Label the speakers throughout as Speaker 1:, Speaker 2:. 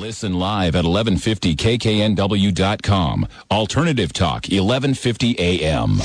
Speaker 1: Listen live at 1150kknw.com. Alternative Talk, 1150 AM.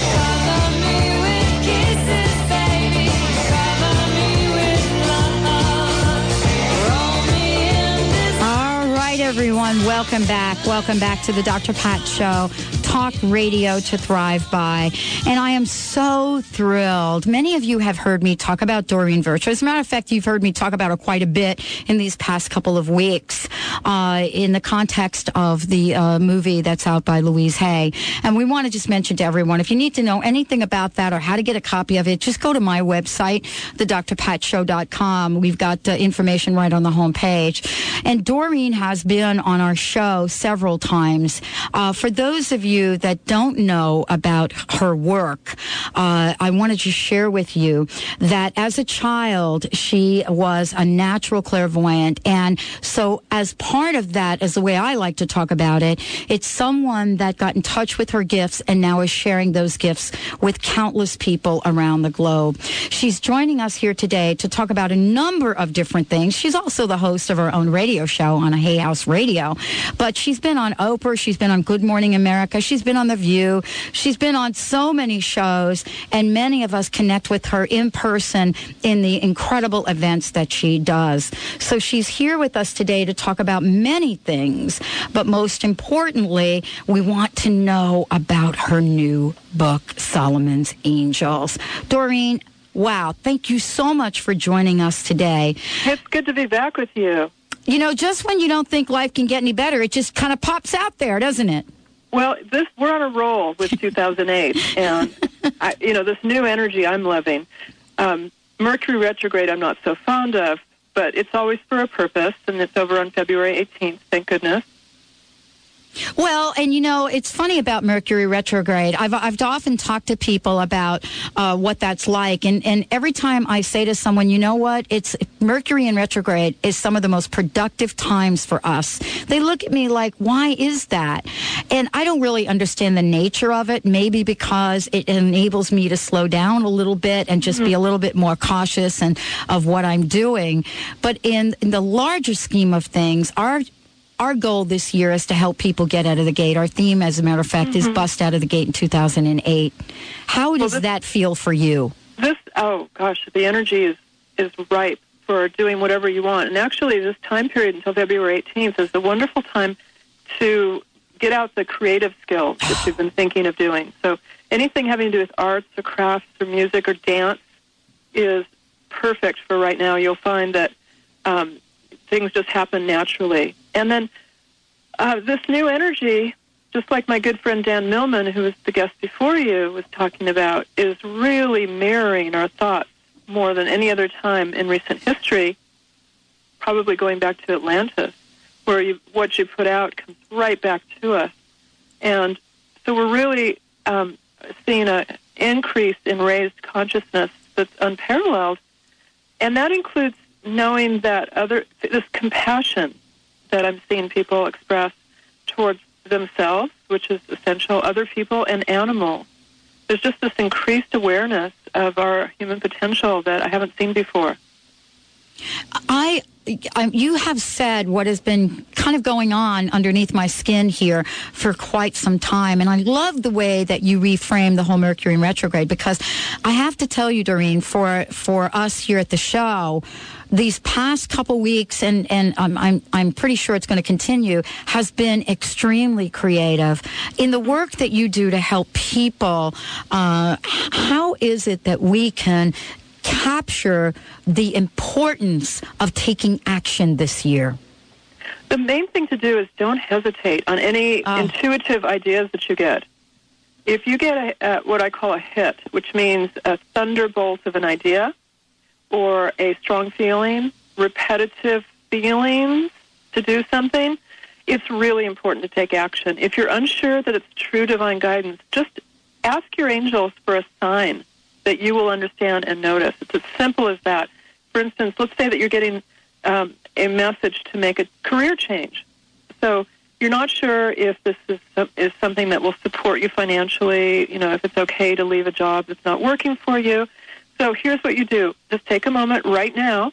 Speaker 2: All right, everyone, welcome back. Welcome back to the Dr. Pat Show talk radio to thrive by. And I am so thrilled. Many of you have heard me talk about Doreen Virtue. As a matter of fact, you've heard me talk about her quite a bit in these past couple of weeks uh, in the context of the uh, movie that's out by Louise Hay. And we want to just mention to everyone if you need to know anything about that or how to get a copy of it, just go to my website, thedrpatshow.com. We've got uh, information right on the homepage. And Doreen has been on our show several times. Uh, for those of you that don't know about her work, uh, I wanted to share with you that as a child, she was a natural clairvoyant. And so as part of that, as the way I like to talk about it, it's someone that got in touch with her gifts and now is sharing those gifts with countless people around the globe. She's joining us here today to talk about a number of different things. She's also the host of her own radio show on Hay House Radio, but she's been on Oprah. She's been on Good Morning America. She's been on The View. She's been on so many shows, and many of us connect with her in person in the incredible events that she does. So she's here with us today to talk about many things, but most importantly, we want to know about her new book, Solomon's Angels. Doreen, wow, thank you so much for joining us today.
Speaker 3: It's good to be back with you.
Speaker 2: You know, just when you don't think life can get any better, it just kind of pops out there, doesn't it?
Speaker 3: Well, this we're on a roll with 2008, and I, you know this new energy I'm loving. Um, Mercury retrograde I'm not so fond of, but it's always for a purpose, and it's over on February 18th. Thank goodness.
Speaker 2: Well, and you know, it's funny about Mercury retrograde. I've, I've often talked to people about uh, what that's like. And, and every time I say to someone, you know what, it's Mercury in retrograde is some of the most productive times for us. They look at me like, why is that? And I don't really understand the nature of it. Maybe because it enables me to slow down a little bit and just mm-hmm. be a little bit more cautious and of what I'm doing. But in, in the larger scheme of things, our our goal this year is to help people get out of the gate. Our theme, as a matter of fact, mm-hmm. is bust out of the gate in 2008. How does well, this, that feel for you?
Speaker 3: This, oh gosh, the energy is is ripe for doing whatever you want. And actually, this time period until February 18th is a wonderful time to get out the creative skills that you've been thinking of doing. So anything having to do with arts or crafts or music or dance is perfect for right now. You'll find that um, things just happen naturally. And then uh, this new energy, just like my good friend Dan Millman, who was the guest before you, was talking about, is really mirroring our thoughts more than any other time in recent history, probably going back to Atlantis, where you, what you put out comes right back to us. And so we're really um, seeing an increase in raised consciousness that's unparalleled. And that includes knowing that other this compassion that I'm seeing people express towards themselves, which is essential, other people and animals. There's just this increased awareness of our human potential that I haven't seen before.
Speaker 2: I you have said what has been kind of going on underneath my skin here for quite some time. And I love the way that you reframe the whole Mercury in retrograde because I have to tell you, Doreen, for, for us here at the show, these past couple weeks, and, and um, I'm, I'm pretty sure it's going to continue, has been extremely creative. In the work that you do to help people, uh, how is it that we can capture the importance of taking action this year?
Speaker 3: The main thing to do is don't hesitate on any oh. intuitive ideas that you get. If you get a, what I call a hit, which means a thunderbolt of an idea or a strong feeling, repetitive feelings to do something, it's really important to take action. If you're unsure that it's true divine guidance, just ask your angels for a sign that you will understand and notice. It's as simple as that. For instance, let's say that you're getting um, a message to make a career change. So you're not sure if this is is something that will support you financially. You know, if it's okay to leave a job that's not working for you. So here's what you do: just take a moment right now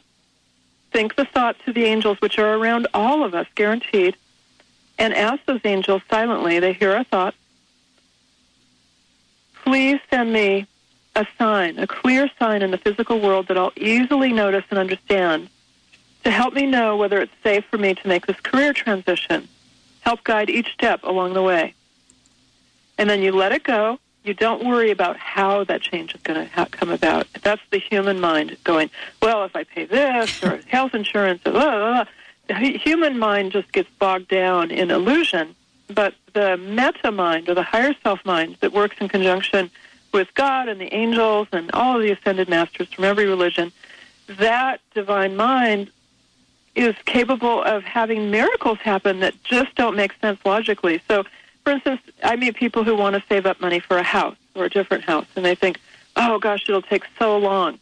Speaker 3: think the thought to the angels, which are around all of us, guaranteed, and ask those angels silently, they hear our thoughts, please send me a sign, a clear sign in the physical world that I'll easily notice and understand to help me know whether it's safe for me to make this career transition. Help guide each step along the way. And then you let it go. You don't worry about how that change is going to ha- come about. That's the human mind going, well, if I pay this or health insurance, blah, blah, blah. the human mind just gets bogged down in illusion. But the meta mind or the higher self mind that works in conjunction with God and the angels and all of the ascended masters from every religion, that divine mind is capable of having miracles happen that just don't make sense logically. So, for instance, I meet people who want to save up money for a house or a different house, and they think, oh gosh, it'll take so long to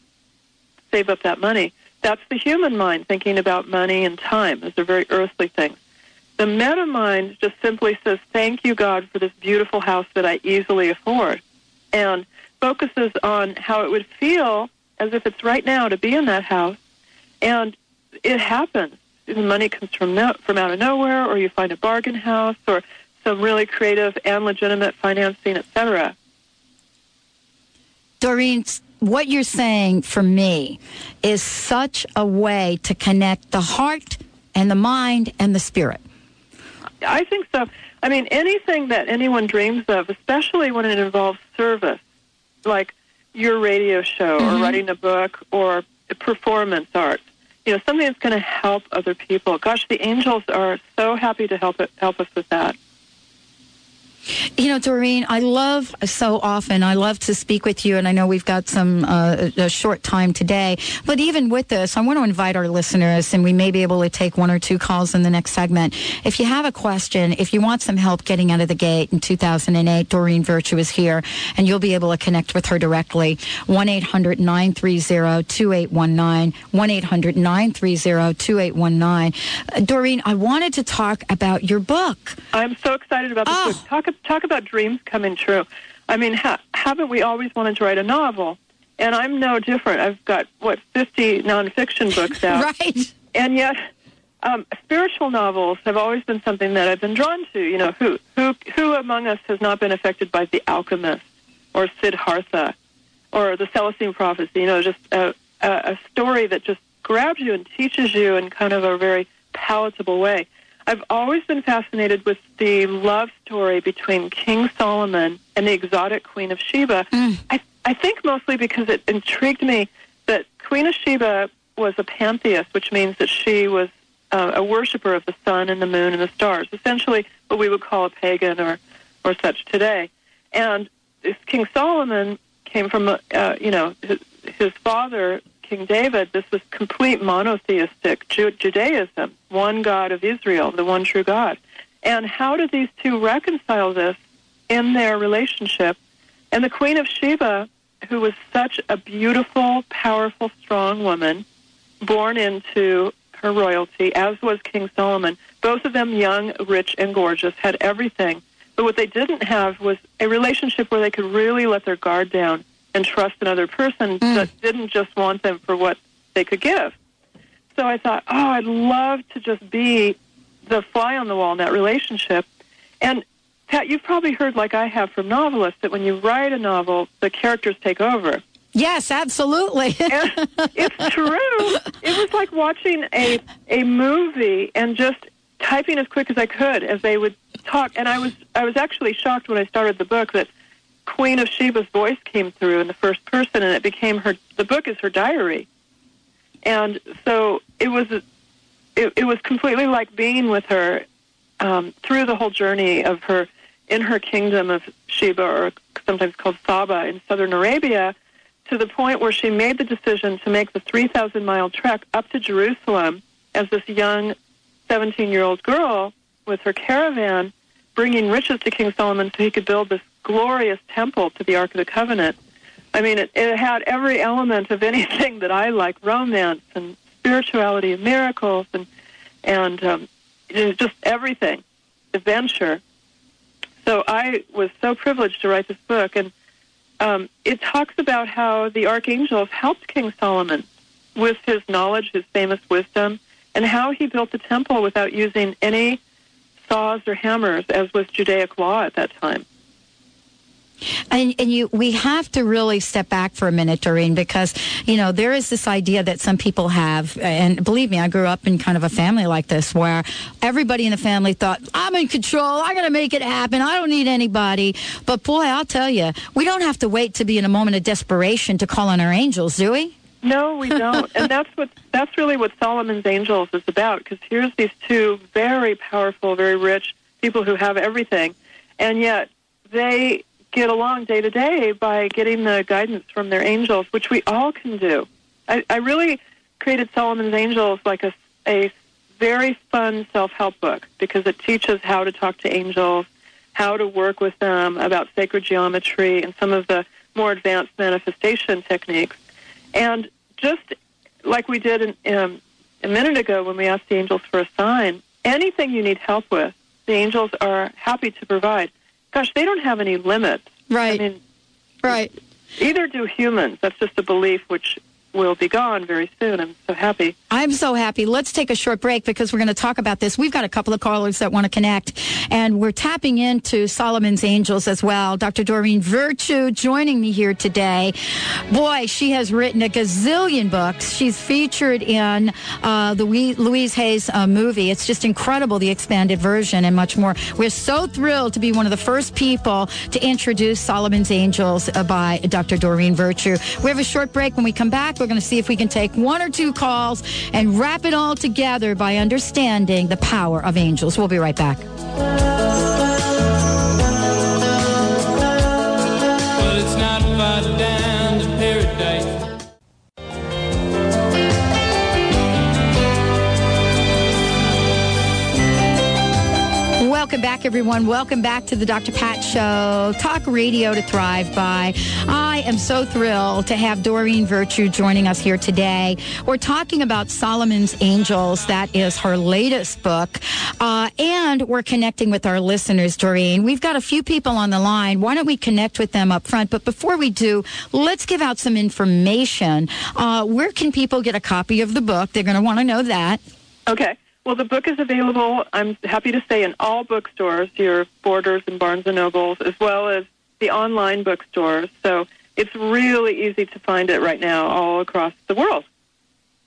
Speaker 3: save up that money. That's the human mind thinking about money and time. Those are very earthly things. The meta mind just simply says, thank you, God, for this beautiful house that I easily afford, and focuses on how it would feel as if it's right now to be in that house. And it happens. The money comes from no, from out of nowhere, or you find a bargain house, or some really creative and legitimate financing, etc.
Speaker 2: Doreen, what you're saying for me is such a way to connect the heart and the mind and the spirit.
Speaker 3: I think so. I mean, anything that anyone dreams of, especially when it involves service, like your radio show
Speaker 2: Mm-hmm.
Speaker 3: or writing a book or performance art, you know, something that's going to help other people. Gosh, the angels are so happy to help it, help us with that.
Speaker 2: You know, Doreen, I love so often, I love to speak with you, and I know we've got some uh, a short time today. But even with this, I want to invite our listeners, and we may be able to take one or two calls in the next segment. If you have a question, if you want some help getting out of the gate in 2008, Doreen Virtue is here, and you'll be able to connect with her directly. 1 800 930 2819. 1 800 930 2819. Doreen, I wanted to talk about your book.
Speaker 3: I'm so excited about this
Speaker 2: Oh.
Speaker 3: book. Talk talk about dreams coming true. I mean, ha- haven't we always wanted to write a novel? And I'm no different. I've got what 50 nonfiction books out,
Speaker 2: Right.
Speaker 3: and yet um, spiritual novels have always been something that I've been drawn to. You know, who who who among us has not been affected by The Alchemist or Siddhartha or the Celestine Prophecy? You know, just a, a, a story that just grabs you and teaches you in kind of a very palatable way. I've always been fascinated with the love story between King Solomon and the exotic Queen of Sheba. I, I think mostly because it intrigued me that Queen of Sheba was a pantheist, which means that she was uh, a worshiper of the sun and the moon and the stars, essentially what we would call a pagan or, or such today. And this King Solomon came from, uh, you know, his, his father, King David, this was complete monotheistic Ju- Judaism, one God of Israel, the one true God. And how do these two reconcile this in their relationship? And the Queen of Sheba, who was such a beautiful, powerful, strong woman, born into her royalty, as was King Solomon, both of them young, rich, and gorgeous, had everything. But what they didn't have was a relationship where they could really let their guard down and trust another person mm. that didn't just want them for what they could give. So I thought, oh, I'd love to just be the fly on the wall in that relationship. And Pat, you've probably heard, like I have from novelists, that when you write a novel, the characters take over.
Speaker 2: Yes, absolutely.
Speaker 3: It's true. It was like watching a a movie and just typing as quick as I could as they would talk. And I was I was actually shocked when I started the book that Queen of Sheba's voice came through in the first person, and it became her. The book is her diary, and so it was. It, it was completely like being with her um, through the whole journey of her in her kingdom of Sheba, or sometimes called Saba, in southern Arabia, to the point where she made the decision to make the 3,000 mile trek up to Jerusalem as this young 17 year old girl with her caravan, bringing riches to King Solomon so he could build this glorious temple to the Ark of the Covenant. I mean, it, it had every element of anything that I like romance and spirituality and miracles and, and um, just everything, adventure. So I was so privileged to write this book. And um, it talks about how the archangels helped King Solomon with his knowledge, his famous wisdom, and how he built the temple without using any saws or hammers, as was Judaic law at that time.
Speaker 2: And, and you, we have to really step back for a minute, Doreen, because you know there is this idea that some people have, and believe me, I grew up in kind of a family like this, where everybody in the family thought, "I'm in control. I'm going to make it happen. I don't need anybody." But boy, I'll tell you, we don't have to wait to be in a moment of desperation to call on our angels, do we?
Speaker 3: No, we don't. and that's what that's really what Solomon's Angels is about. Because here's these two very powerful, very rich people who have everything, and yet they get along day to day by getting the guidance from their angels, which we all can do. I, I really created Solomon's Angels like a, a very fun self help book because it teaches how to talk to angels, how to work with them about sacred geometry and some of the more advanced manifestation techniques. And just like we did in, a minute ago when we asked the angels for a sign, anything you need help with, the angels are happy to provide. Gosh, they don't have any limits.
Speaker 2: Right.
Speaker 3: I mean,
Speaker 2: right.
Speaker 3: Either do humans. That's just a belief which will be gone very soon. I'm so happy.
Speaker 2: I'm so happy. Let's take a short break because we're going to talk about this. We've got a couple of callers that want to connect, and we're tapping into Solomon's Angels as well. Dr. Doreen Virtue joining me here today. Boy, she has written a gazillion books. She's featured in uh, the Louise Hay's uh, movie. It's just incredible, the expanded version and much more. We're so thrilled to be one of the first people to introduce Solomon's Angels uh, by Dr. Doreen Virtue. We have a short break. When we come back, we're going to see if we can take one or two calls and wrap it all together by understanding the power of angels. We'll be right back. Welcome back, everyone. Welcome back to the Dr. Pat Show, talk radio to thrive by. I am so thrilled to have Doreen Virtue joining us here today. We're talking about Solomon's Angels. That is her latest book. Uh, and we're connecting with our listeners, Doreen. We've got a few people on the line. Why don't we connect with them up front? But before we do, let's give out some information. Uh, where can people get a copy of the book? They're going to want to know that.
Speaker 3: Okay. Well, the book is available, I'm happy to say, in all bookstores, your Borders and Barnes & Nobles, as well as the online bookstores. So it's really easy to find it right now all across the world.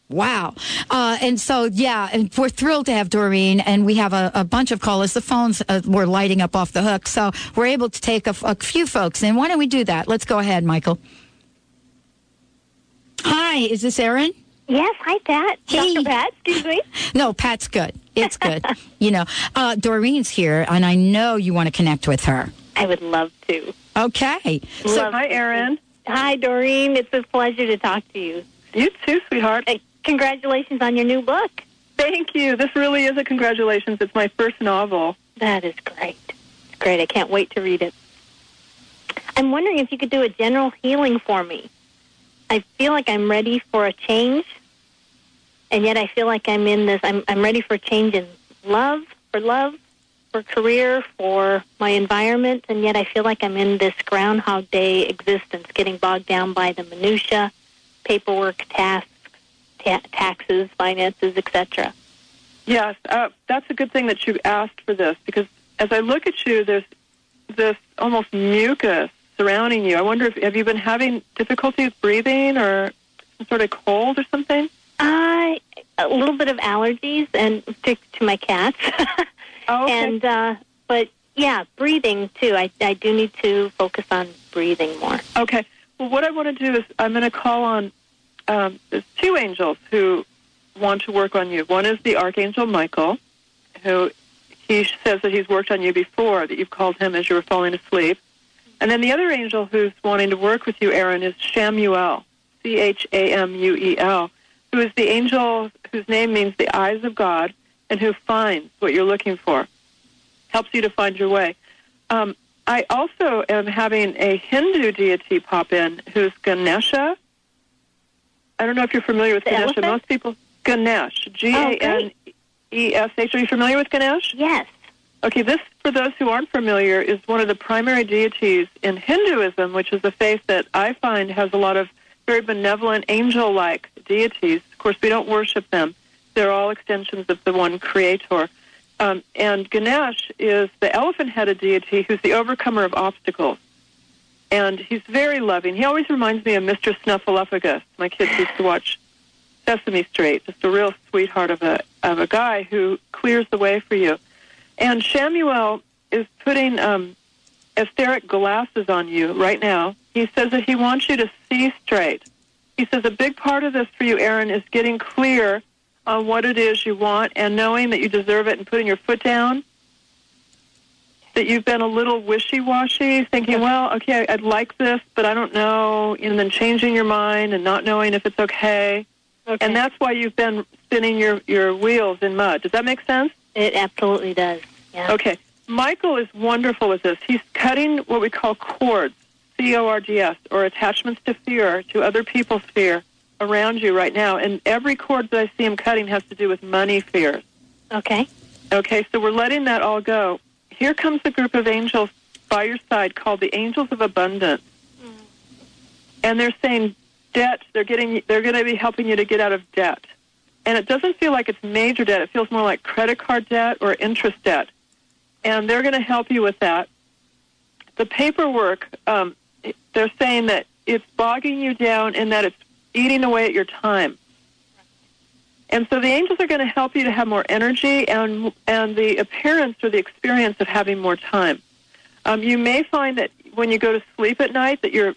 Speaker 2: Wow. Uh, and so, yeah, and we're thrilled to have Doreen, and we have a, a bunch of callers. The phones uh, were lighting up off the hook, so we're able to take a, a few folks And Why don't we do that? Let's go ahead, Michael. Hi, is this Aaron?
Speaker 4: Yes, hi, Pat.
Speaker 2: Hey.
Speaker 4: Dr. Pat, excuse me.
Speaker 2: No, Pat's good. It's good. you know, uh, Doreen's here, and I know you want to connect with her.
Speaker 4: I would love to.
Speaker 2: Okay.
Speaker 3: So, hi, Erin.
Speaker 4: Hi, Doreen. It's a pleasure to talk to you.
Speaker 3: You too, sweetheart.
Speaker 4: Uh, congratulations on your new book.
Speaker 3: Thank you. This really is a congratulations. It's my first novel.
Speaker 4: That is great. It's great. I can't wait to read it. I'm wondering if you could do a general healing for me. I feel like I'm ready for a change, and yet I feel like I'm in this. I'm I'm ready for change in love, for love, for career, for my environment, and yet I feel like I'm in this Groundhog Day existence, getting bogged down by the minutia, paperwork, tasks, ta- taxes, finances, etc.
Speaker 3: Yes, uh, that's a good thing that you asked for this because as I look at you, there's this almost mucus surrounding you. I wonder if have you been having difficulties breathing or some sort of cold or something?
Speaker 4: Uh, a little bit of allergies and to, to my cats.
Speaker 3: Oh, okay.
Speaker 4: And uh, but yeah, breathing too. I I do need to focus on breathing more.
Speaker 3: Okay. Well, what I want to do is I'm going to call on um, there's two angels who want to work on you. One is the archangel Michael, who he says that he's worked on you before, that you've called him as you were falling asleep. And then the other angel who's wanting to work with you, Aaron, is Chamuel, C H A M U E L, who is the angel whose name means the eyes of God and who finds what you're looking for, helps you to find your way. Um, I also am having a Hindu deity pop in who's Ganesha. I don't know if you're familiar with
Speaker 4: The
Speaker 3: Ganesha.
Speaker 4: elephant?
Speaker 3: Most people, Ganesh, G A N E S H. Are you familiar with Ganesh?
Speaker 4: Yes.
Speaker 3: Okay, this, for those who aren't familiar, is one of the primary deities in Hinduism, which is a faith that I find has a lot of very benevolent, angel like deities. Of course, we don't worship them. They're all extensions of the one creator. Um, and Ganesh is the elephant-headed deity who's the overcomer of obstacles. And he's very loving. He always reminds me of Mr. Snuffleupagus. My kids used to watch Sesame Street. Just a real sweetheart of a of a guy who clears the way for you. And Chamuel is putting um, etheric glasses on you right now. He says that he wants you to see straight. He says a big part of this for you, Aaron, is getting clear on what it is you want and knowing that you deserve it and putting your foot down. That you've been a little wishy-washy, thinking, well, okay, I'd like this, but I don't know, and then changing your mind and not knowing if it's okay.
Speaker 4: Okay.
Speaker 3: And that's why you've been spinning your, your wheels in mud. Does that make sense?
Speaker 4: It absolutely does. Yeah.
Speaker 3: Okay. Michael is wonderful with this. He's cutting what we call cords, C O R D S, or attachments to fear, to other people's fear around you right now. And every cord that I see him cutting has to do with money fears.
Speaker 4: Okay.
Speaker 3: Okay, so we're letting that all go. Here comes a group of angels by your side called the Angels of Abundance. Mm. And they're saying debt, they're getting they're going to be helping you to get out of debt. And it doesn't feel like it's major debt. It feels more like credit card debt or interest debt. And they're going to help you with that. The paperwork, um, they're saying that it's bogging you down and that it's eating away at your time. And so the angels are going to help you to have more energy and and the appearance or the experience of having more time. Um, you may find that when you go to sleep at night that you're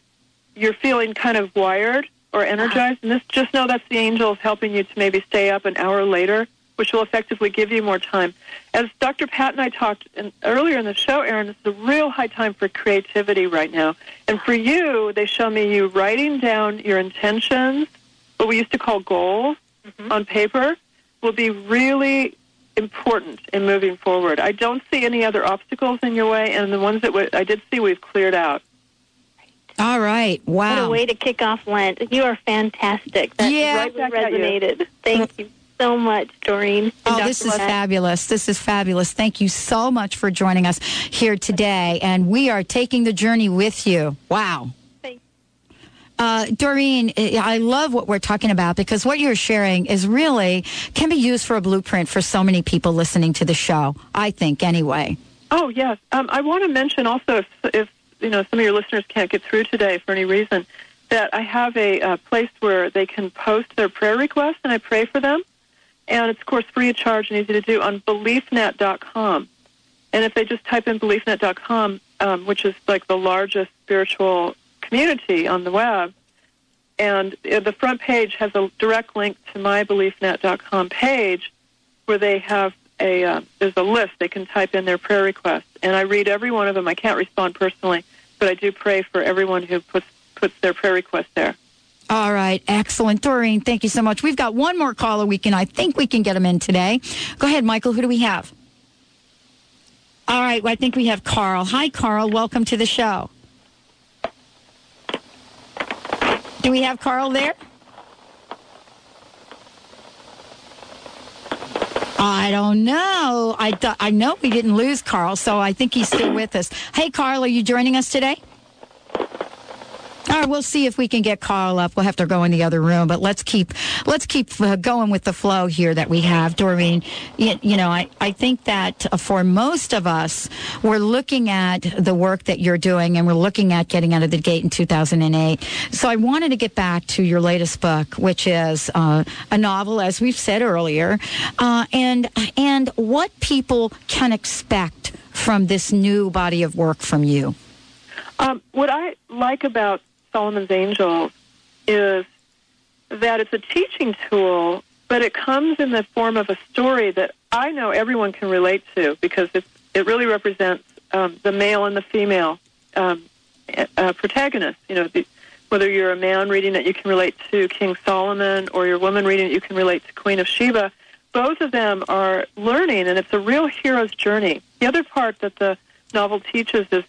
Speaker 3: you're feeling kind of wired or energized, and this just know that's the angels helping you to maybe stay up an hour later, which will effectively give you more time. As Dr. Pat and I talked in, earlier in the show, Aaron, it's a real high time for creativity right now. And for you, they show me you writing down your intentions, what we used to call goals, mm-hmm. on paper, will be really important in moving forward. I don't see any other obstacles in your way, and the ones that I did see, we've cleared out.
Speaker 2: All right.
Speaker 4: What
Speaker 2: Wow.
Speaker 4: a way to kick off Lent. You are fantastic. That
Speaker 2: Yeah.
Speaker 4: really
Speaker 3: Right back at you.
Speaker 4: resonated. Thank you so much, Doreen.
Speaker 2: Oh,
Speaker 4: Dr.
Speaker 2: this is
Speaker 4: Pat.
Speaker 2: fabulous. This is fabulous. Thank you so much for joining us here today. And we are taking the journey with you. Wow.
Speaker 4: Thank-
Speaker 2: Uh, Doreen, I I love what we're talking about because what you're sharing is really can be used for a blueprint for so many people listening to the show. I think, anyway.
Speaker 3: Oh yes, um, I want to mention also if, if you know some of your listeners can't get through today for any reason, that I have a place where they can post their prayer requests and I pray for them, and it's of course free of charge and easy to do on BeliefNet.com. And if they just type in BeliefNet.com, um, which is like the largest spiritual community on the web, and uh, the front page has a direct link to my BeliefNet.com page where they have a uh, there's a list they can type in their prayer requests, and I read every one of them. I can't respond personally, but I do pray for everyone who puts puts their prayer request there.
Speaker 2: All right, excellent. Doreen, thank you so much. We've got one more caller we can, I think we can get him in today. Go ahead, Michael. Who do we have? All right, well, I think we have Carl. Hi, Carl. Welcome to the show. Do we have Carl there? I don't know. I, th- I know we didn't lose Carl, so I think he's still with us. Hey, Carl, are you joining us today? We'll see if we can get Carl up. We'll have to go in the other room, but let's keep let's keep uh, going with the flow here that we have, Doreen. You, you know, I, I think that uh, for most of us, we're looking at the work that you're doing, and we're looking at getting out of the gate in 2008. So I wanted to get back to your latest book, which is uh, a novel, as we've said earlier, uh, and and what people can expect from this new body of work from you.
Speaker 3: Um, what I like about Solomon's Angels is that it's a teaching tool, but it comes in the form of a story that I know everyone can relate to because it's, it really represents um, the male and the female um, uh, protagonist. You know, the, whether you're a man reading it, you can relate to King Solomon, or you're a woman reading it, you can relate to Queen of Sheba. Both of them are learning, and it's a real hero's journey. The other part that the novel teaches is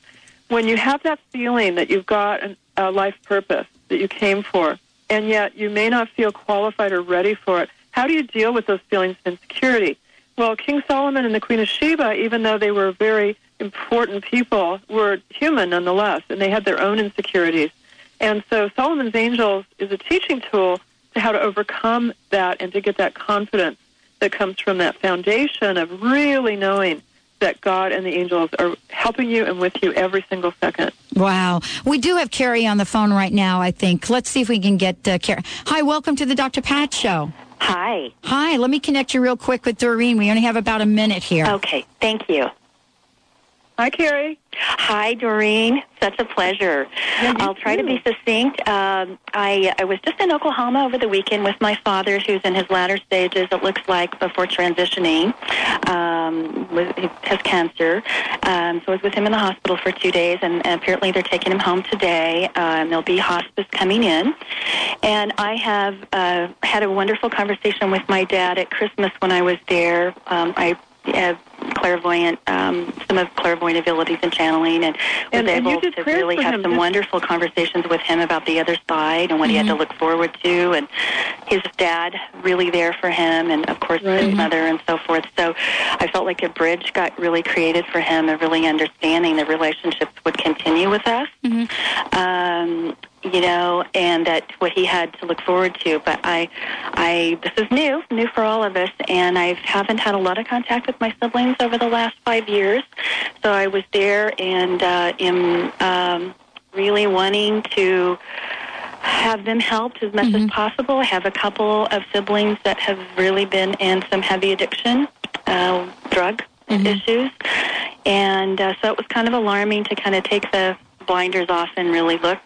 Speaker 3: when you have that feeling that you've got an, a life purpose that you came for, and yet you may not feel qualified or ready for it, how do you deal with those feelings of insecurity? Well, King Solomon and the Queen of Sheba, even though they were very important people, were human nonetheless, and they had their own insecurities. And so Solomon's Angels is a teaching tool to to how to overcome that and to get that confidence that comes from that foundation of really knowing that God and the angels are helping you and with you every single second.
Speaker 2: Wow. We do have Carrie on the phone right now, I think. Let's see if we can get uh, Carrie. Hi, welcome to the Dr. Pat Show.
Speaker 5: Hi.
Speaker 2: Hi, let me connect you real quick with Doreen. We only have about a minute here.
Speaker 5: Okay, thank you.
Speaker 3: Hi, Carrie.
Speaker 5: Hi, Doreen. Such a pleasure.
Speaker 3: Yeah,
Speaker 5: I'll try
Speaker 3: too.
Speaker 5: to be succinct. Um, I, I was just in Oklahoma over the weekend with my father, who's in his latter stages, it looks like, before transitioning. Um, with, he has cancer. Um, so I was with him in the hospital for two days, and, and apparently they're taking him home today. Um, there'll be hospice coming in. And I have uh, had a wonderful conversation with my dad at Christmas when I was there. Um, I have clairvoyant, um, some of clairvoyant abilities and channeling, and was
Speaker 3: And- and
Speaker 5: able to really have some wonderful conversations with him about the other side and what he had to look forward to, and his dad really there for him, and of course
Speaker 3: Right.
Speaker 5: his mother and so forth. So I felt like a bridge got really created for him, of really understanding the relationships would continue with us. Um, you know, and that what he had to look forward to. But I, I, this is new, new for all of us, and I haven't had a lot of contact with my siblings over the last five years. So I was there and uh, am um, really wanting to have them helped as much as possible. I have a couple of siblings that have really been in some heavy addiction, uh, drug issues, and uh, so it was kind of alarming to kind of take the blinders off and really look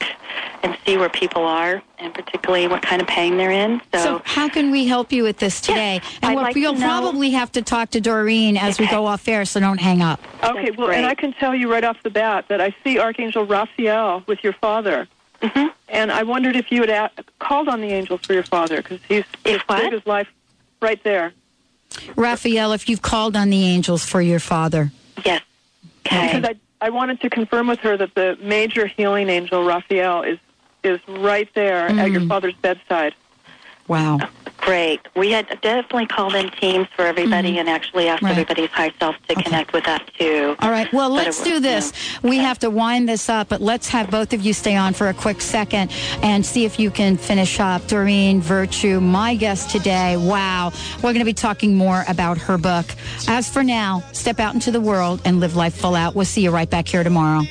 Speaker 5: and see where people are, and particularly what kind of pain they're in. So,
Speaker 2: So, how can we help you with this today? and
Speaker 5: I'd
Speaker 2: we'll,
Speaker 5: like
Speaker 2: you'll
Speaker 5: to know-
Speaker 2: probably have to talk to Doreen as we go off air, so don't hang up.
Speaker 3: Okay,
Speaker 5: That's
Speaker 3: well, and. I can tell you right off the bat that I see Archangel Raphael with your father.
Speaker 5: Mhm.
Speaker 3: And I wondered if you had a- called on the angels for your father, because he's
Speaker 5: If what?
Speaker 3: his life right there.
Speaker 2: Raphael, if you've called on the angels for your father.
Speaker 5: yes, okay.
Speaker 3: Because I, I wanted to confirm with her that the major healing angel, Raphael, is, is right there at
Speaker 5: Mm.
Speaker 3: your father's bedside.
Speaker 2: Wow.
Speaker 5: Great. We had definitely called in teams for everybody mm-hmm. and actually asked
Speaker 2: Right.
Speaker 5: everybody's high self to connect with us too.
Speaker 2: All right. Well, let's
Speaker 5: it
Speaker 2: do
Speaker 5: was-
Speaker 2: this. We have to wind this up, but let's have both of you stay on for a quick second and see if you can finish up. Doreen Virtue, my guest today. Wow. We're going to be talking more about her book. As for now, step out into the world and live life full out. We'll see you right back here tomorrow.